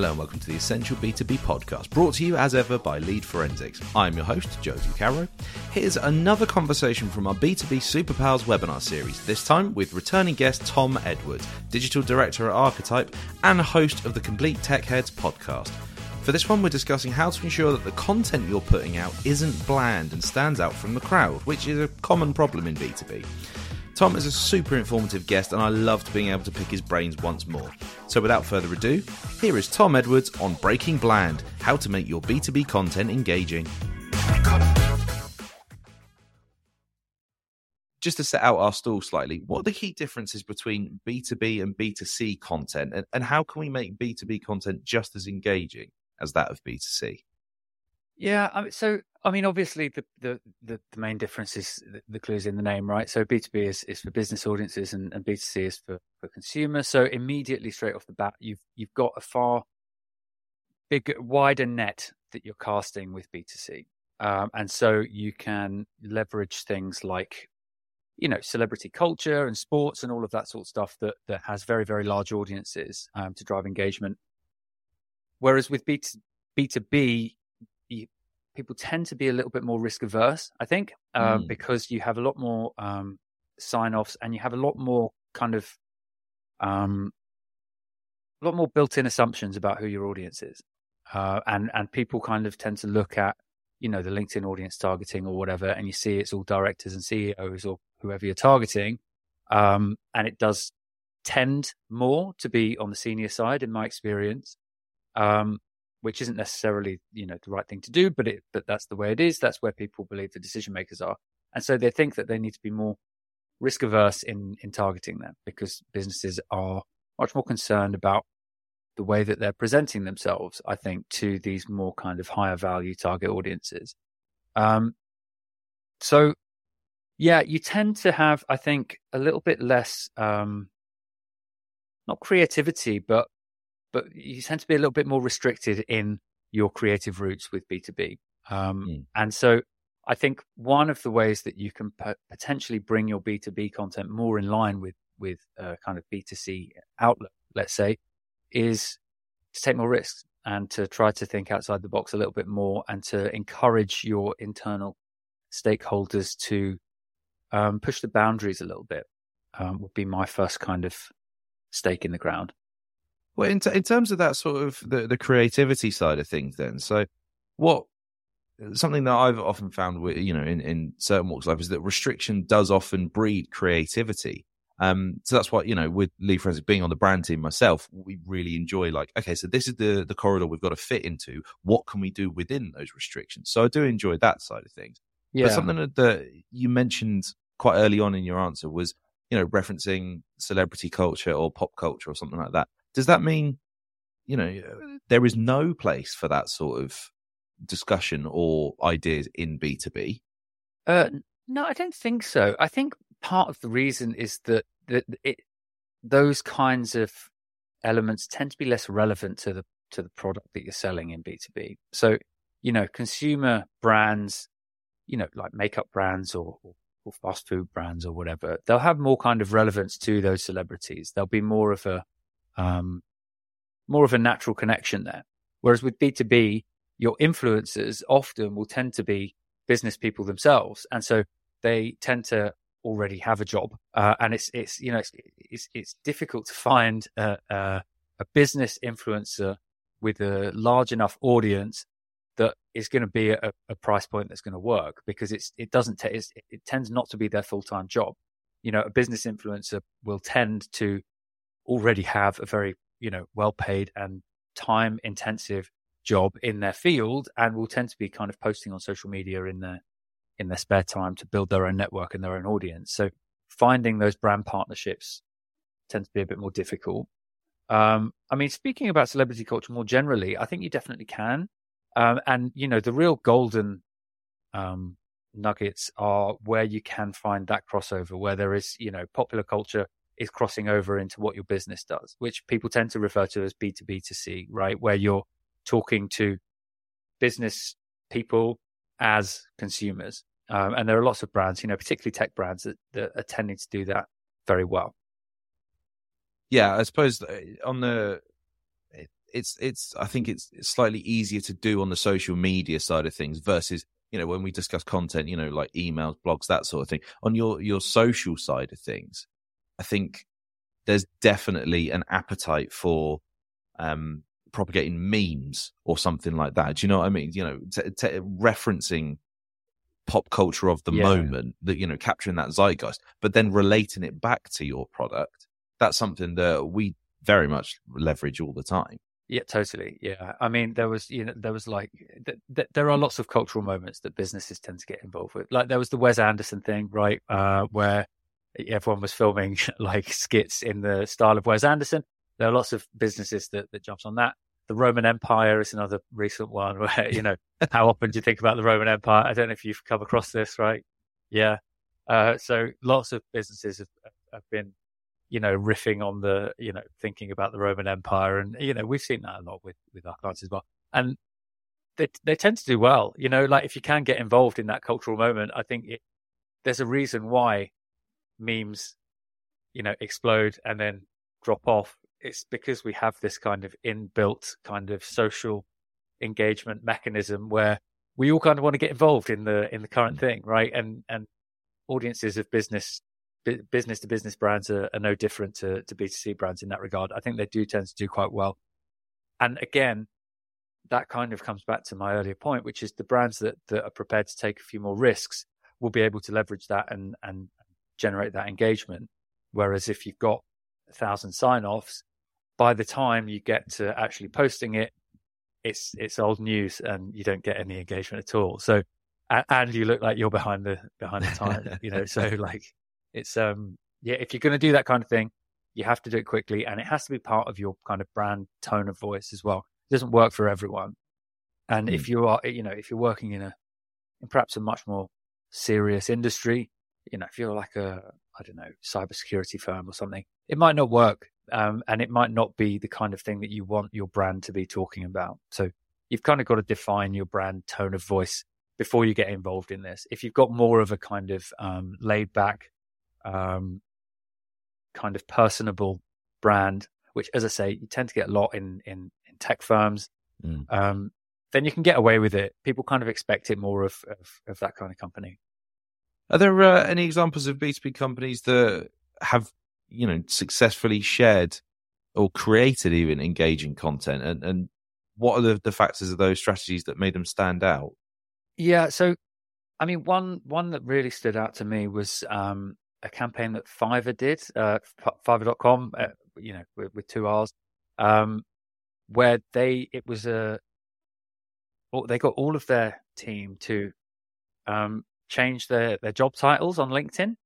Hello and welcome to the Essential B2B podcast, brought to you as ever by Lead Forensics. I'm your host, Josie Caro. Here's another conversation from our B2B Superpowers webinar series, this time with returning guest Tom Edwards, Digital Director at Archetype and host of the Complete Tech Heads podcast. For this one, we're discussing how to ensure that the content you're putting out isn't bland and stands out from the crowd, which is a common problem in B2B. Tom is a super informative guest, and I loved being able to pick his brains once more. So, without further ado, here is Tom Edwards on Breaking Bland How to Make Your B2B Content Engaging. Just to set out our stall slightly, what are the key differences between B2B and B2C content, and, and how can we make B2B content just as engaging as that of B2C? Yeah, I mean, so I mean, obviously the the the, the main difference is the, the clues in the name, right? So B two B is is for business audiences, and, and B two C is for for consumers. So immediately, straight off the bat, you've you've got a far bigger, wider net that you're casting with B two C, um, and so you can leverage things like you know celebrity culture and sports and all of that sort of stuff that that has very very large audiences um, to drive engagement. Whereas with B B two B people tend to be a little bit more risk averse, I think, um, mm. because you have a lot more um, sign offs and you have a lot more kind of um, a lot more built in assumptions about who your audience is. Uh, and, and people kind of tend to look at, you know, the LinkedIn audience targeting or whatever, and you see it's all directors and CEOs or whoever you're targeting. Um, and it does tend more to be on the senior side in my experience. Um, which isn't necessarily you know the right thing to do, but it but that's the way it is. That's where people believe the decision makers are, and so they think that they need to be more risk averse in in targeting them because businesses are much more concerned about the way that they're presenting themselves. I think to these more kind of higher value target audiences. Um, so yeah, you tend to have, I think, a little bit less, um, not creativity, but but you tend to be a little bit more restricted in your creative routes with B2B. Um, mm. And so I think one of the ways that you can p- potentially bring your B2B content more in line with, with a kind of B2C outlook, let's say, is to take more risks and to try to think outside the box a little bit more and to encourage your internal stakeholders to um, push the boundaries a little bit um, would be my first kind of stake in the ground. Well, in, t- in terms of that sort of the, the creativity side of things, then, so what something that I've often found, with, you know, in, in certain walks of life is that restriction does often breed creativity. Um, so that's why you know, with Lead Forensics being on the brand team myself, we really enjoy like, okay, so this is the the corridor we've got to fit into. What can we do within those restrictions? So I do enjoy that side of things. Yeah. But something that, that you mentioned quite early on in your answer was, you know, referencing celebrity culture or pop culture or something like that. Does that mean, you know, there is no place for that sort of discussion or ideas in B2B? Uh, no, I don't think so. I think part of the reason is that, that it, those kinds of elements tend to be less relevant to the to the product that you're selling in B2B. So, you know, consumer brands, you know, like makeup brands or, or fast food brands or whatever, they'll have more kind of relevance to those celebrities. There'll be more of a um, more of a natural connection there. Whereas with B2B, your influencers often will tend to be business people themselves. And so they tend to already have a job. Uh, and it's, it's, you know, it's, it's, it's difficult to find a, a, a, business influencer with a large enough audience that is going to be a, a price point that's going to work because it's, it doesn't, t- it tends not to be their full time job. You know, a business influencer will tend to already have a very, you know, well paid and time intensive job in their field and will tend to be kind of posting on social media in their in their spare time to build their own network and their own audience. So finding those brand partnerships tends to be a bit more difficult. Um, I mean, speaking about celebrity culture more generally, I think you definitely can. Um, and you know, the real golden um, nuggets are where you can find that crossover, where there is, you know, popular culture is crossing over into what your business does, which people tend to refer to as B2B to C, right? Where you're talking to business people as consumers. Um, and there are lots of brands, you know, particularly tech brands that, that are tending to do that very well. Yeah, I suppose uh, on the it's it's I think it's slightly easier to do on the social media side of things versus you know when we discuss content, you know like emails, blogs, that sort of thing. On your your social side of things, I think there's definitely an appetite for um propagating memes or something like that. Do you know what I mean? You know, t- t- referencing pop culture of the yeah. moment that you know capturing that zeitgeist but then relating it back to your product that's something that we very much leverage all the time yeah totally yeah i mean there was you know there was like th- th- there are lots of cultural moments that businesses tend to get involved with like there was the wes anderson thing right uh where everyone was filming like skits in the style of wes anderson there are lots of businesses that that jumps on that the Roman Empire is another recent one where, you know, how often do you think about the Roman Empire? I don't know if you've come across this, right? Yeah. Uh, so lots of businesses have, have been, you know, riffing on the, you know, thinking about the Roman Empire. And, you know, we've seen that a lot with, with our clients as well. And they, they tend to do well, you know, like if you can get involved in that cultural moment, I think it, there's a reason why memes, you know, explode and then drop off it's because we have this kind of inbuilt kind of social engagement mechanism where we all kind of want to get involved in the in the current thing, right? And and audiences of business business to business brands are, are no different to to B2C brands in that regard. I think they do tend to do quite well. And again, that kind of comes back to my earlier point, which is the brands that, that are prepared to take a few more risks will be able to leverage that and and generate that engagement. Whereas if you've got a thousand sign offs, by the time you get to actually posting it, it's it's old news and you don't get any engagement at all. So and you look like you're behind the behind the time, you know. So like it's um yeah, if you're going to do that kind of thing, you have to do it quickly, and it has to be part of your kind of brand tone of voice as well. It doesn't work for everyone, and mm. if hmm. you are, you know, if you're working in a in perhaps a much more serious industry, you know, if you're like a I don't know cybersecurity firm or something, it might not work um, and it might not be the kind of thing that you want your brand to be talking about. So you've kind of got to define your brand tone of voice before you get involved in this. If you've got more of a kind of um, laid back, um, kind of personable brand, which, as I say, you tend to get a lot in in, in tech firms. Mm. Um, then you can get away with it. People kind of expect it more of of, of that kind of company. Are there uh, any examples of B two B companies that have you know successfully shared or created even engaging content? And and what are the, the factors of those strategies that made them stand out? Yeah so i mean one one that really stood out to me was um, a campaign that fiverr did uh, fiverr.com uh, you know with, with, two r's um, where they it was a they got all of their team to um, change their their job titles on linkedin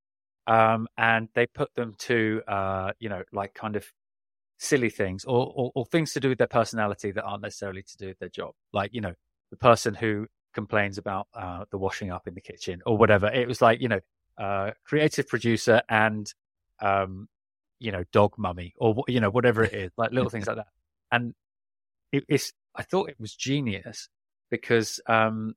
um, and they put them to uh, you know like kind of silly things or, or, or things to do with their personality that aren't necessarily to do with their job. Like you know the person who complains about uh, the washing up in the kitchen or whatever. It was like you know uh, creative producer and um, you know dog mummy or you know whatever it is like little things like that. And it, it's i thought it was genius because um,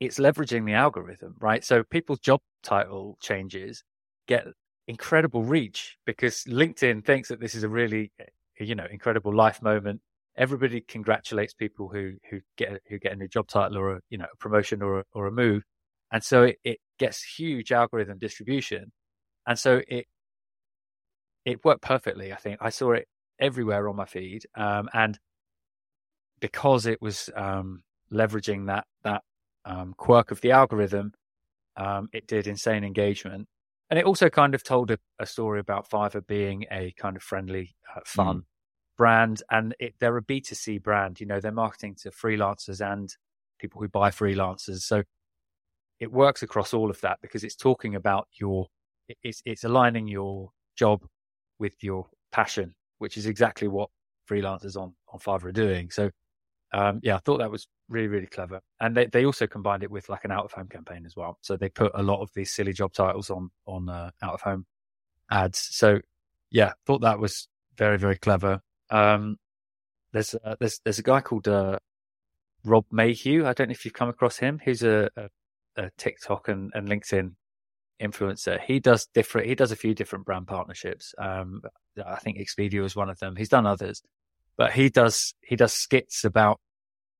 it's leveraging the algorithm, right? So people's job title changes get incredible reach because LinkedIn thinks that this is a really, you know, incredible life moment. Everybody congratulates people who who get who get a new job title or a you know a promotion or a, or a move, and so it, it gets huge algorithm distribution, and so it it worked perfectly. I think I saw it everywhere on my feed, um, and because it was um, leveraging that that um, quirk of the algorithm, um, it did insane engagement. And it also kind of told a, a story about Fiverr being a kind of friendly, uh, fun mm. brand. And it, they're a B2C brand, you know, they're marketing to freelancers and people who buy freelancers. So it works across all of that because it's talking about your, it's, it's aligning your job with your passion, which is exactly what freelancers on, on Fiverr are doing. So um, yeah, I thought that was really, really clever. And they, they also combined it with like an out of home campaign as well. So they put a lot of these silly job titles on, on uh, out of home ads. So yeah, thought that was very, very clever. Um, there's, there's, there's a guy called, uh, Rob Mayhew. I don't know if you've come across him. He's a, a, a TikTok and, and LinkedIn influencer. He does different, he does a few different brand partnerships. Um, I think Expedia was one of them. He's done others but he does he does skits about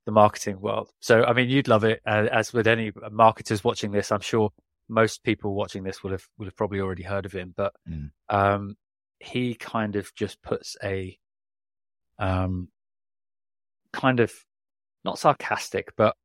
the marketing world. So I mean, you'd love it. Uh, as with any marketers watching this, I'm sure most people watching this will have will have probably already heard of him. But mm. um, he kind of just puts a um, kind of not sarcastic, but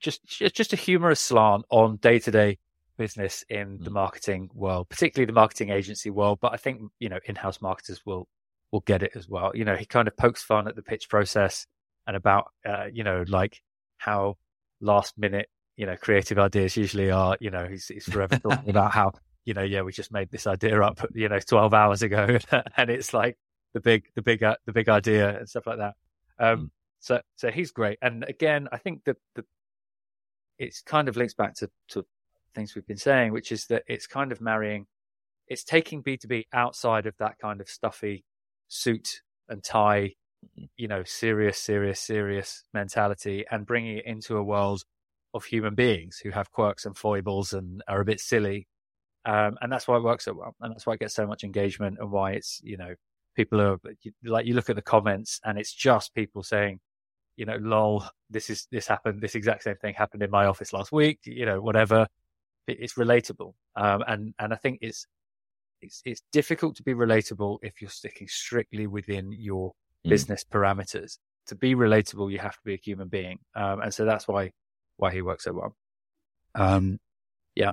just just a humorous slant on day to day business in mm. the marketing world, particularly the marketing agency world. But I think you know in house marketers will will get it as well. You know, he kind of pokes fun at the pitch process and about uh, you know like how last minute you know creative ideas usually are. You know, he's, he's forever talking about how you know yeah we just made this idea up you know twelve hours ago and it's like the big the big uh, the big idea and stuff like that. Um, mm. So so he's great. And again, I think that the it's kind of links back to to things we've been saying, which is that it's kind of marrying, it's taking B two B outside of that kind of stuffy suit and tie, mm-hmm. you know, serious, serious, serious mentality, and bringing it into a world of human beings who have quirks and foibles and are a bit silly. Um, and that's why it works so well, and that's why it gets so much engagement, and why it's you know people are like you look at the comments and it's just people saying you know lol this is this happened this exact same thing happened in my office last week you know whatever it's relatable um, and and i think it's it's it's difficult to be relatable if you're sticking strictly within your mm. business parameters. To be relatable you have to be a human being um, and so that's why why he works so well. Um yeah.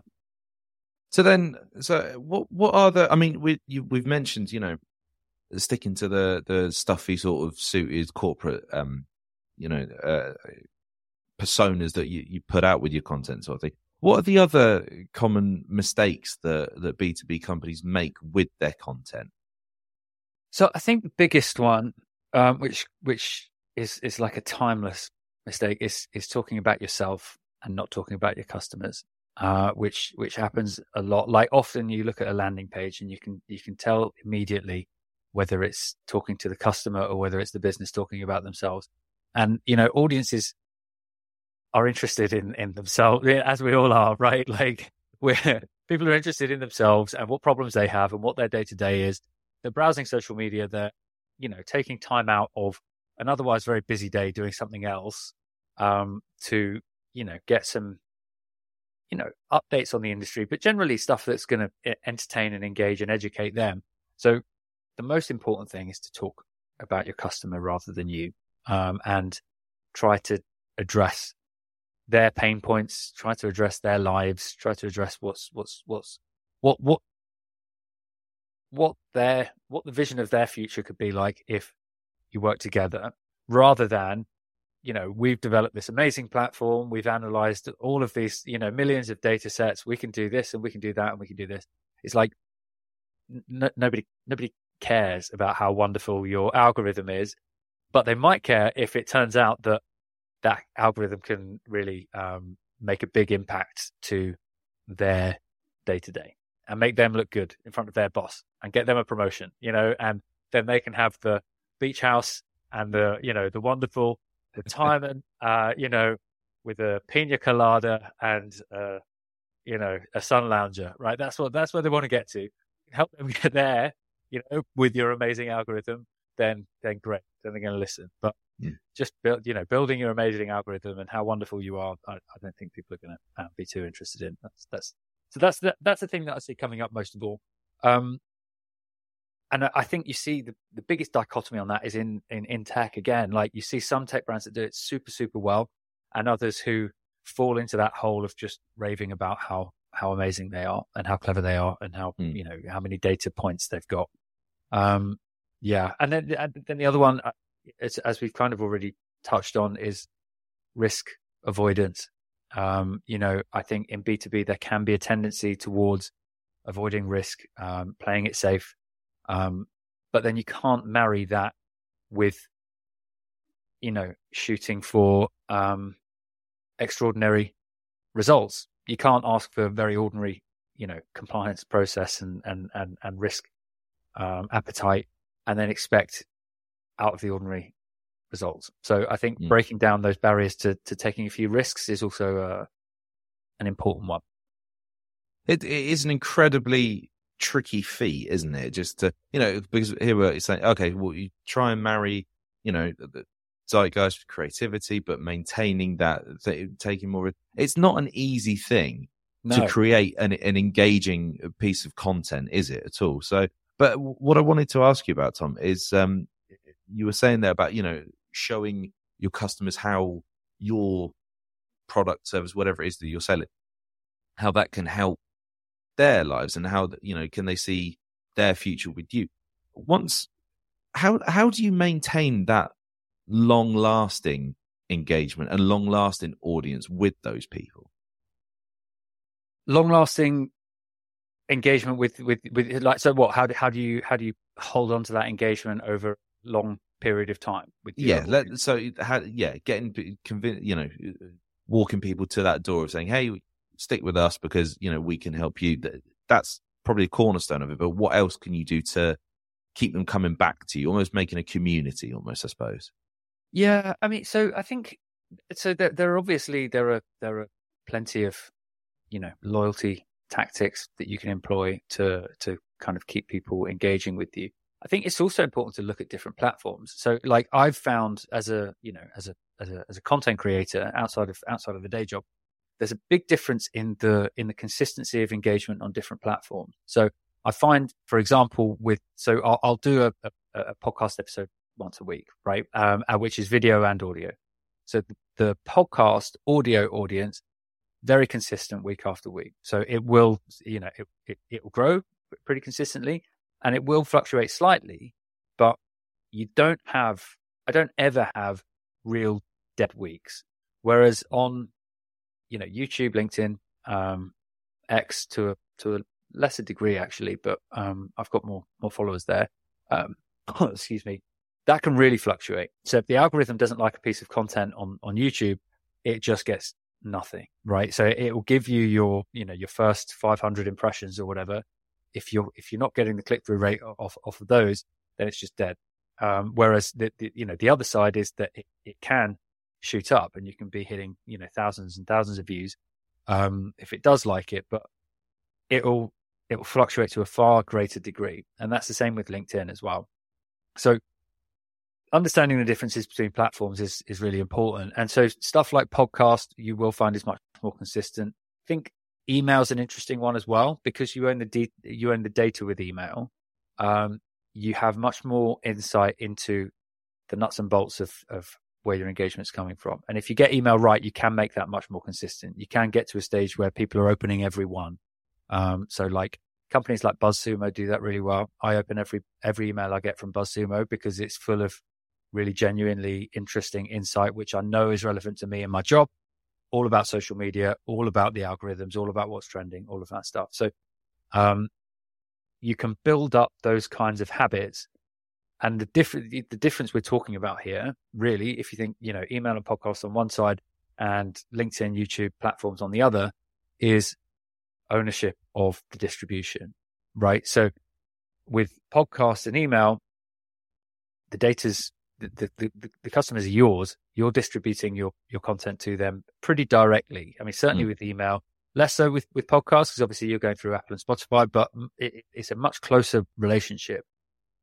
so then so what what are the i mean we you, we've mentioned you know sticking to the the stuffy sort of suited corporate um you know uh, personas that you, you put out with your content sort of thing what are the other common mistakes that that b2b companies make with their content so i think the biggest one um, which which is is like a timeless mistake is is talking about yourself and not talking about your customers uh, which which happens a lot like often you look at a landing page and you can you can tell immediately whether it's talking to the customer or whether it's the business talking about themselves. And, you know, audiences are interested in, in themselves, as we all are, right? Like, we're, people are interested in themselves and what problems they have and what their day to day is. They're browsing social media, they're, you know, taking time out of an otherwise very busy day doing something else um, to, you know, get some, you know, updates on the industry, but generally stuff that's going to entertain and engage and educate them. So the most important thing is to talk about your customer rather than you um, and try to address their pain points try to address their lives try to address what's what's what's what what what their what the vision of their future could be like if you work together rather than you know we've developed this amazing platform we've analyzed all of these you know millions of data sets we can do this and we can do that and we can do this. It's like n- nobody nobody cares about how wonderful your algorithm is, but they might care if it turns out that that algorithm can really um, make a big impact to their day to day and make them look good in front of their boss and get them a promotion, you know, and then they can have the beach house and the, you know, the wonderful retirement, uh, you know, with a pina colada and, uh, you know, a sun lounger, right? That's what, that's where they want to get to. Help them get there you know, with your amazing algorithm, then then great, then they're going to listen. But yeah. just build, you know, building your amazing algorithm and how wonderful you are, I, I don't think people are going to uh, be too interested in. That's that's so that's the, that's the thing that I see coming up most of all. Um, and I think you see the, the biggest dichotomy on that is in, in, in tech again. Like you see some tech brands that do it super, super well and others who fall into that hole of just raving about how how amazing they are and how clever they are and how mm. you know how many data points they've got. Um, yeah, and then then the other one, uh, as we've kind of already touched on, is risk avoidance. Um, you know, I think in B two B there can be a tendency towards avoiding risk, um, playing it safe, um, but then you can't marry that with you know shooting for um, extraordinary results you can't ask for very ordinary, you know, compliance process and and and, and risk um, appetite, and then expect out of the ordinary results. So I think mm. breaking down those barriers to to taking a few risks is also uh, an important one. It, it is an incredibly tricky feat, isn't it? Just to you know, because here we're saying, okay, well, you try and marry you know, the zeitgeist for creativity, but maintaining that, taking more. It's not an easy thing no. to create an, an engaging piece of content, is it at all? So, but what I wanted to ask you about, Tom, is um, you were saying there about you know showing your customers how your product, service, whatever it is that you're selling, how that can help their lives and how you know can they see their future with you. Once, how how do you maintain that long lasting engagement and long lasting audience with those people? Long lasting engagement with with with like so what how do how do you how do you hold on to that engagement over long period of time with yeah let, so how yeah getting convinced you know uh, walking people to that door of saying hey stick with us because you know we can help you. That's probably a cornerstone of it but what else can you do to keep them coming back to you almost making a community almost i suppose? Yeah i mean so i think so there, there are obviously there are there are plenty of you know loyalty tactics that you can employ to to kind of keep people engaging with you. I think it's also important to look at different platforms. So, like I've found as a you know as a as a as a content creator outside of outside of the day job, there's a big difference in the in the consistency of engagement on different platforms. So, I find, for example, with so I'll, I'll do a, a, a, podcast episode once a week, right, um, uh, which is video and audio. So the, the podcast audio audience very consistent week after week. So it will, you know, it, it, it will grow pretty consistently and it will fluctuate slightly, but you don't have, I don't ever have real dead weeks. Whereas on, you know, YouTube, LinkedIn, um, X to a, to a lesser degree actually, but, um, I've got more, more followers there. Um, excuse me. That can really fluctuate. So if the algorithm doesn't like a piece of content on, on YouTube, it just gets nothing, right? So it will give you your, you know, your first 500 impressions or whatever. If you're if you're not getting the click through rate off off of those, then it's just dead. Um, whereas the, the, you know the other side is that it, it can shoot up and you can be hitting you know thousands and thousands of views um, if it does like it, but it'll it will fluctuate to a far greater degree, and that's the same with LinkedIn as well. So understanding the differences between platforms is is really important. And so stuff like podcast, you will find is much more consistent. Think email is an interesting one as well because you own the de- you own the data with email. Um, you have much more insight into the nuts and bolts of of where your engagement's coming from. And if you get email right, you can make that much more consistent. You can get to a stage where people are opening every one. Um, so like companies like BuzzSumo do that really well. I open every every email I get from BuzzSumo because it's full of really genuinely interesting insight, which I know is relevant to me in my job, all about social media, all about the algorithms, all about what's trending, all of that stuff. So, um, you can build up those kinds of habits. And the different, the difference we're talking about here, really, if you think, you know, email and podcasts on one side and LinkedIn, YouTube platforms on the other is ownership of the distribution, right? So with podcasts and email, the data's the, the, the, the, customers are yours. You're distributing your, your content to them pretty directly. I mean, certainly mm. with email, less so with, with podcasts, because obviously you're going through Apple and Spotify, but it, it's a much closer relationship.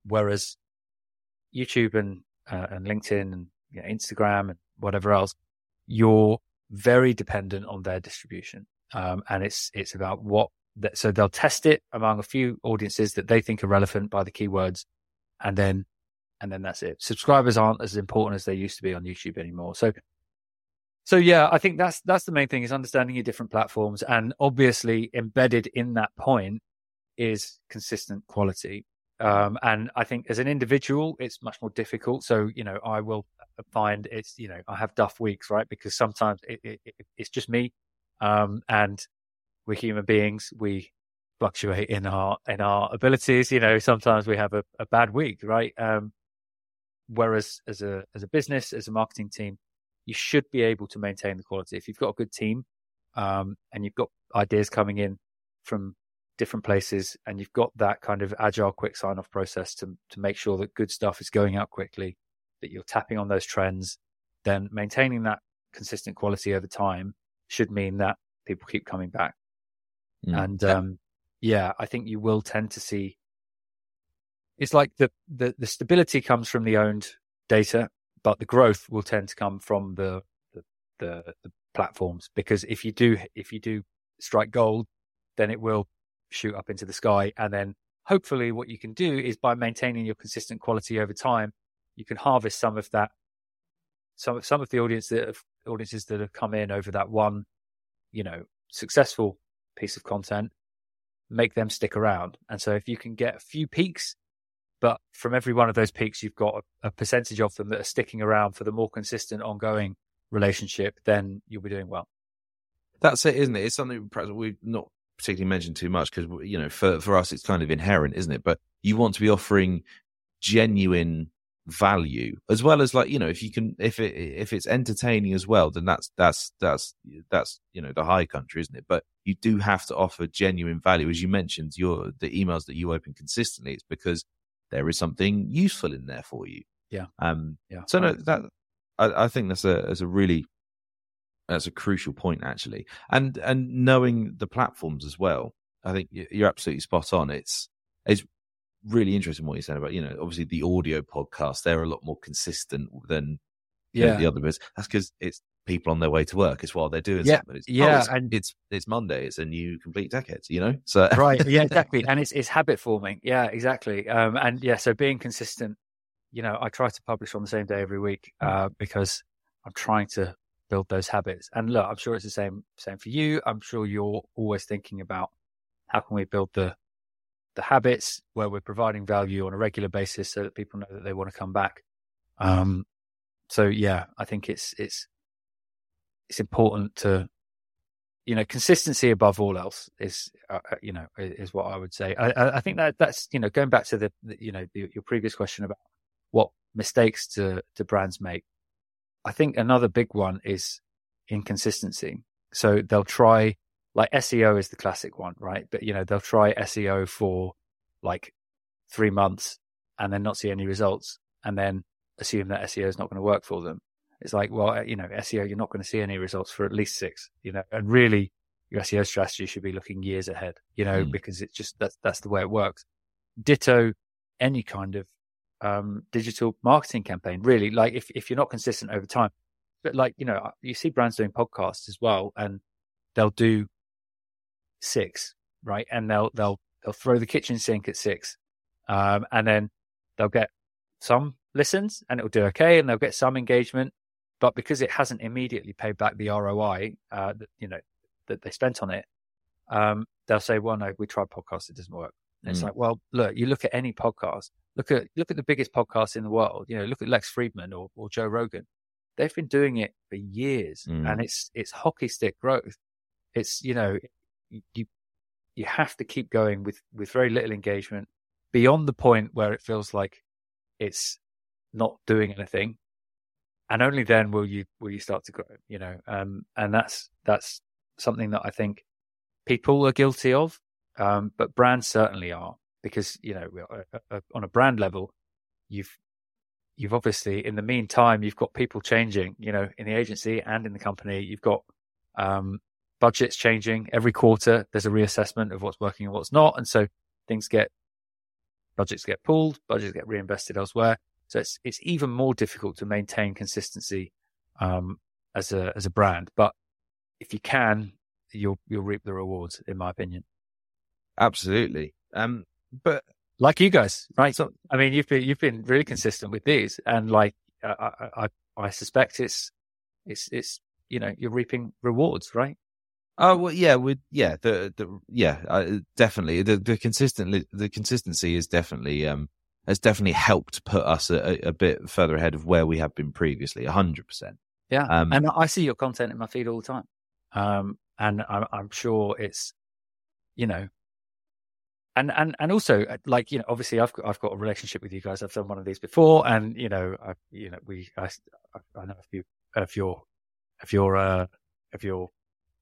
Whereas YouTube and, uh, and LinkedIn and you know, Instagram and whatever else, you're very dependent on their distribution. Um, and it's, it's about what that, so they'll test it among a few audiences that they think are relevant by the keywords. And then and then that's it. Subscribers aren't as important as they used to be on YouTube anymore. So, so yeah, I think that's that's the main thing is understanding your different platforms, and obviously embedded in that point is consistent quality. Um, and I think as an individual, it's much more difficult. So you know, I will find it's you know I have duff weeks, right? Because sometimes it, it, it, it's just me, um, and we're human beings. We fluctuate in our in our abilities. You know, sometimes we have a, a bad week, right? Um, Whereas as a as a business, as a marketing team, you should be able to maintain the quality. If you've got a good team, um, and you've got ideas coming in from different places, and you've got that kind of agile, quick sign off process to to make sure that good stuff is going out quickly, that you're tapping on those trends, then maintaining that consistent quality over time should mean that people keep coming back. Mm. And um, yeah, I think you will tend to see it's like the, the, the stability comes from the owned data, but the growth will tend to come from the the, the, the platforms because if you do if you do strike gold, then it will shoot up into the sky, and then hopefully what you can do is by maintaining your consistent quality over time, you can harvest some of that some some of the audience that have, audiences that have come in over that one, you know, successful piece of content, make them stick around. And so if you can get a few peaks, but from every one of those peaks, you've got a, a percentage of them that are sticking around for the more consistent, ongoing relationship, then you'll be doing well. That's it, isn't it? It's something perhaps we've not particularly mentioned too much because you know for for us it's kind of inherent, isn't it? But you want to be offering genuine value as well as like you know if you can if it if it's entertaining as well then that's that's that's that's you know the high country isn't it but you do have to offer genuine value as you mentioned your the emails that you open consistently it's because there is something useful in there for you. Yeah. Um yeah so no that I, I think that's a that's a really that's a crucial point actually. And and knowing the platforms as well i think you're absolutely spot on. It's it's really interesting what you're saying about you know obviously the audio podcast they're a lot more consistent than yeah. know, the other bits. That's because it's people on their way to work it's while they're doing yeah something it's, yeah oh, it's, and it's it's monday it's a new Complete Tech Heads you know so right yeah exactly and it's it's habit forming yeah exactly um and yeah so being consistent you know i try to publish on the same day every week mm. uh because i'm trying to build those habits and look i'm sure it's the same same for you i'm sure you're always thinking about how can we build the the habits where we're providing value on a regular basis so that people know that they want to come back. Um, so yeah, I think it's it's it's important to you know consistency above all else is uh, uh you know is what I would say. I, I think that that's you know going back to the, you know the, your previous question about what mistakes to to brands make. I think another big one is inconsistency. So they'll try like SEO is the classic one, right? But you know, they'll try SEO for like three months and then not see any results and then assume that SEO is not going to work for them. It's like, well, you know, SEO, you're not going to see any results for at least six, you know, and really your SEO strategy should be looking years ahead, you know, mm. because it's just, that's, that's the way it works. Ditto any kind of, um, digital marketing campaign, really. Like if, if you're not consistent over time, but like, you know, you see brands doing podcasts as well, and they'll do six, right? And they'll they'll they'll throw the kitchen sink at six, um, and then they'll get some listens and it'll do okay, and they'll get some engagement, but because it hasn't immediately paid back the ROI, uh, that you know that they spent on it, um, they'll say, "Well, no, we tried podcast, it doesn't work." And mm. It's like, well, look, you look at any podcast, look at look at the biggest podcast in the world. You know, look at Lex Fridman or, or Joe Rogan. They've been doing it for years, mm. and it's it's hockey stick growth. It's you know you you have to keep going with with very little engagement beyond the point where it feels like it's not doing anything and only then will you will you start to grow you know um, and that's that's something that i think people are guilty of um, but brands certainly are because you know uh, uh, on a brand level you've you've obviously in the meantime you've got people changing you know in the agency and in the company you've got um, budget's changing every quarter. There's a reassessment of what's working and what's not, and so things get budgets get pulled, budgets get reinvested elsewhere. So it's it's even more difficult to maintain consistency um, as a as a brand. But if you can, you'll you'll reap the rewards, in my opinion. Absolutely. Um, but like you guys, right? So I mean, you've been you've been really consistent with these, and like I I, I suspect it's it's it's you know you're reaping rewards, right? Oh well, yeah, we yeah, the the yeah, uh, definitely the the consistent the consistency is definitely um has definitely helped put us a, a bit further ahead of where we have been previously, hundred percent. Yeah, um, and I see your content in my feed all the time, um, and I'm, I'm sure it's, you know, and and and also uh, like you know, obviously I've got, I've got a relationship with you guys. I've done one of these before, and you know, I you know we I I know a few of your of your uh of your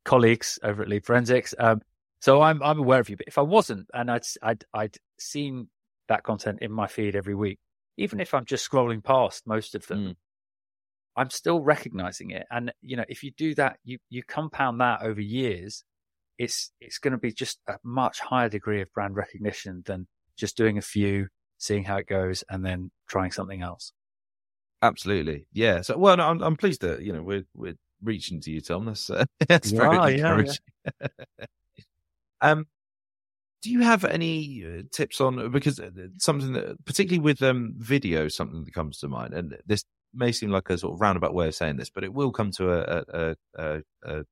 colleagues over at Lead Forensics. Um, so I'm I'm aware of you. But if I wasn't, and I'd I'd I'd seen that content in my feed every week, even if I'm just scrolling past most of them, mm. I'm still recognizing it. And you know, if you do that, you you compound that over years, it's it's going to be just a much higher degree of brand recognition than just doing a few, seeing how it goes, and then trying something else. Absolutely, yeah. So, well, no, I'm, I'm pleased that you know we're we're reaching to you, Tom. That's uh, that's very are, encouraging. yeah, um, do you have any uh, tips on because uh, something that particularly with um video something that comes to mind, and this may seem like a sort of roundabout way of saying this, but it will come to a a a, a,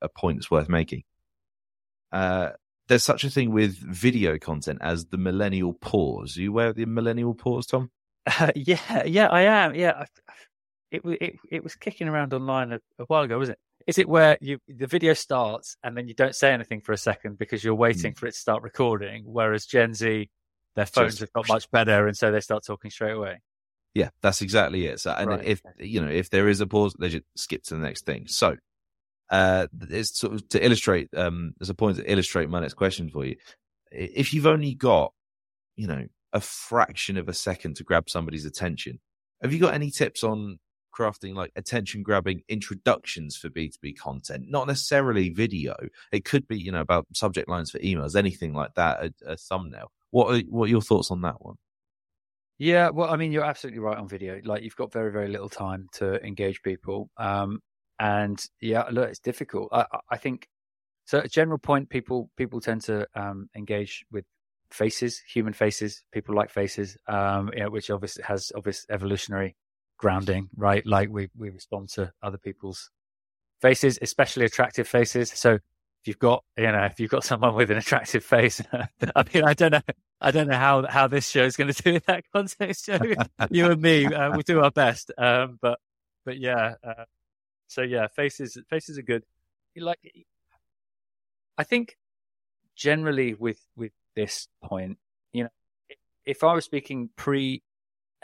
a point that's worth making. Uh, there's such a thing with video content as the millennial pause. Are you aware of the millennial pause, Tom? Uh, yeah, yeah, I am. Yeah, it it, it was kicking around online a, a while ago, was it? Is it where you the video starts and then you don't say anything for a second because you're waiting mm. for it to start recording? Whereas Gen Z, their phones Just, have got much better, and so they start talking straight away. Yeah, that's exactly it. So, and right. if you know if there is a pause, they just skip to the next thing. So, uh, it's sort of to illustrate. Um, there's a point to illustrate my next question for you. If you've only got, you know, a fraction of a second to grab somebody's attention, have you got any tips on crafting like attention grabbing introductions for B2B content, not necessarily video. It could be, you know, about subject lines for emails, anything like that, a, a thumbnail. What are, what are your thoughts on that one? Yeah, well, I mean, you're absolutely right on video. Like, you've got very, very little time to engage people. Um, and yeah, look, it's difficult. I, I think so. A general point, people people tend to um, engage with faces, human faces. People like faces, um, you know, which obviously has obvious evolutionary grounding, right? Like we we respond to other people's faces, especially attractive faces. So if you've got you know if you've got someone with an attractive face, I mean I don't know I don't know how how this show is going to do in that context. Joe. you and me, uh, we do our best, um, but but yeah. Uh, so yeah, faces faces are good. Like I think generally with with this point, you know, if I was speaking pre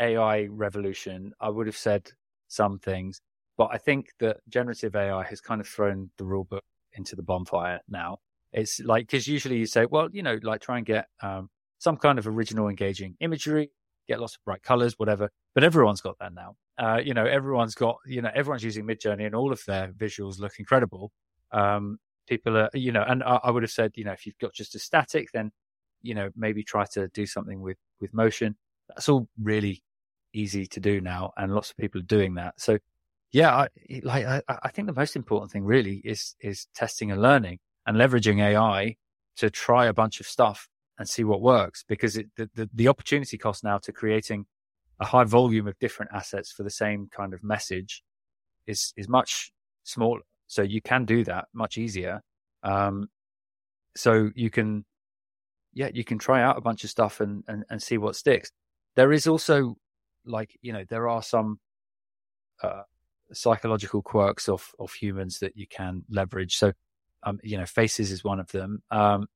AI revolution, I would have said some things, but I think that generative AI has kind of thrown the rule book into the bonfire now. It's like, because usually you say, well, you know, like try and get um, some kind of original engaging imagery, get lots of bright colors, whatever. But everyone's got that now. Uh, you know, everyone's got, you know, everyone's using Midjourney and all of their visuals look incredible. Um, people are, you know, and I, I would have said, you know, if you've got just a static, then, you know, maybe try to do something with, with motion. That's all really easy to do now, and lots of people are doing that. So, yeah, I, like I, I think the most important thing really is is testing and learning and leveraging AI to try a bunch of stuff and see what works because it, the, the, the opportunity cost now to creating a high volume of different assets for the same kind of message is is much smaller. So you can do that much easier. Um, so you can, yeah, you can try out a bunch of stuff and, and, and see what sticks. There is also like you know there are some uh, psychological quirks of of humans that you can leverage. So um, you know, faces is one of them, um,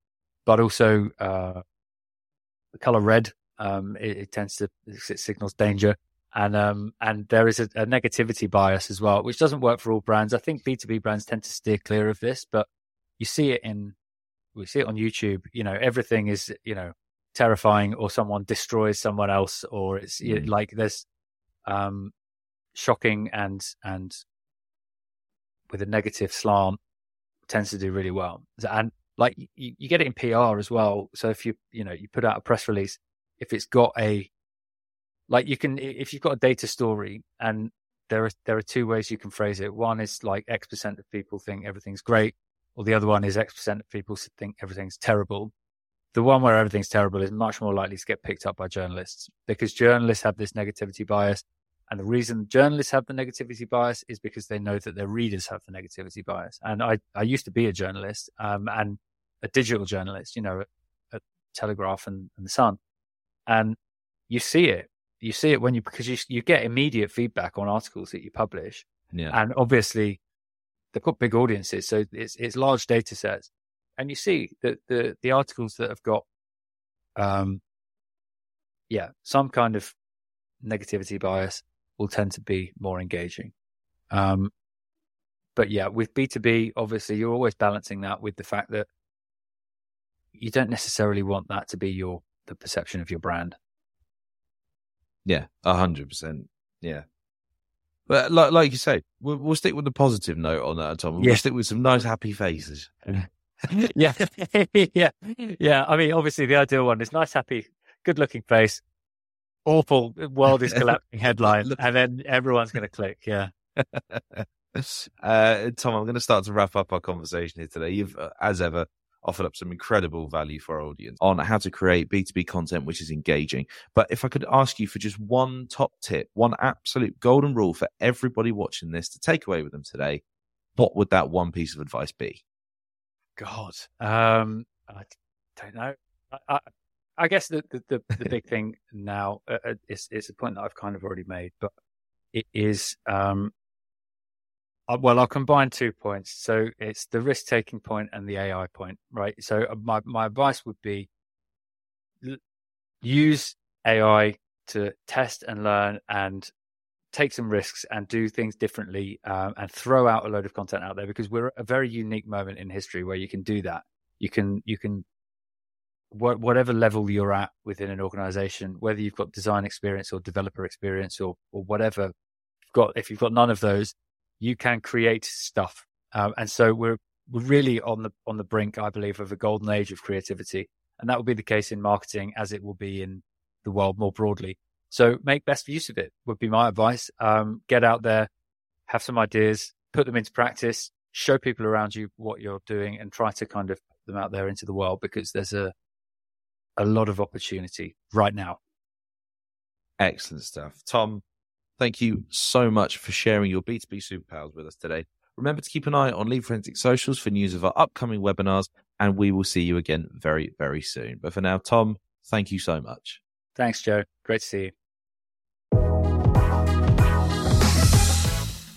but also uh, the color red. Um, it, it, tends to it signals danger, and um, and there is a, a, negativity bias as well, which doesn't work for all brands. I think B two B brands tend to steer clear of this, but you see it in we see it on YouTube. You know, everything is you know terrifying or someone destroys someone else or it's mm. like there's um shocking and and with a negative slant tends to do really well. And like you, you get it in pr as well. So if you you know you put out a press release if it's got a like you can if you've got a data story and there are there are two ways you can phrase it. One is like x percent of people think everything's great or the other one is x percent of people think everything's terrible the one where everything's terrible is much more likely to get picked up by journalists because journalists have this negativity bias. And the reason journalists have the negativity bias is because they know that their readers have the negativity bias. And I, I used to be a journalist um, and a digital journalist, you know, at, at Telegraph and, and, the Sun. And you see it. You see it when you, because you, you get immediate feedback on articles that you publish. Yeah. And obviously they've got big audiences. So it's, it's large data sets and you see that the the articles that have got um yeah some kind of negativity bias will tend to be more engaging um but yeah with b2b obviously you're always balancing that with the fact that you don't necessarily want that to be your the perception of your brand yeah a hundred percent yeah but like, like you say, we'll, we'll, stick with the positive note on that, Tom. We'll yeah. stick with some nice, happy faces. yeah, yeah, yeah. I mean, obviously, the ideal one is nice, happy, good-looking face, awful world is collapsing headline, and then everyone's going to click. Yeah. uh, Tom, I'm going to start to wrap up our conversation here today. You've, uh, as ever, offered up some incredible value for our audience on how to create B2B content which is engaging. But if I could ask you for just one top tip, one absolute golden rule for everybody watching this to take away with them today, what would that one piece of advice be? God, um, I don't know. I, I, I guess the, the, the, the, big thing now uh, uh, is, is a point that I've kind of already made, but it is, um, uh, well, I'll combine two points. So it's the risk taking point and the AI point, right? So uh, my, my advice would be use AI to test and learn and take some risks and do things differently um, and throw out a load of content out there because we're at a very unique moment in history where you can do that. You can, you can, whatever level you're at within an organization, whether you've got design experience or developer experience or, or whatever, got, if you've got none of those, you can create stuff. Um, and so we're, we're really on the, on the brink, I believe, of a golden age of creativity. And that will be the case in marketing as it will be in the world more broadly. So make best use of it would be my advice. Um, get out there, have some ideas, put them into practice, show people around you what you're doing and try to kind of put them out there into the world because there's a, a lot of opportunity right now. Excellent stuff. Tom, Thank you so much for sharing your B2B superpowers with us today. Remember to keep an eye on Lead Forensic Socials for news of our upcoming webinars, and we will see you again very, very soon. But for now, Tom, thank you so much. Thanks, Joe. Great to see you.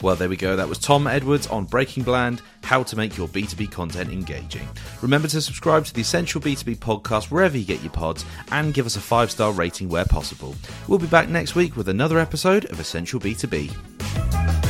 Well, there we go. That was Tom Edwards on Breaking Bland How to Make Your B2B Content Engaging. Remember to subscribe to the Essential B2B podcast wherever you get your pods and give us a five star rating where possible. We'll be back next week with another episode of Essential B2B.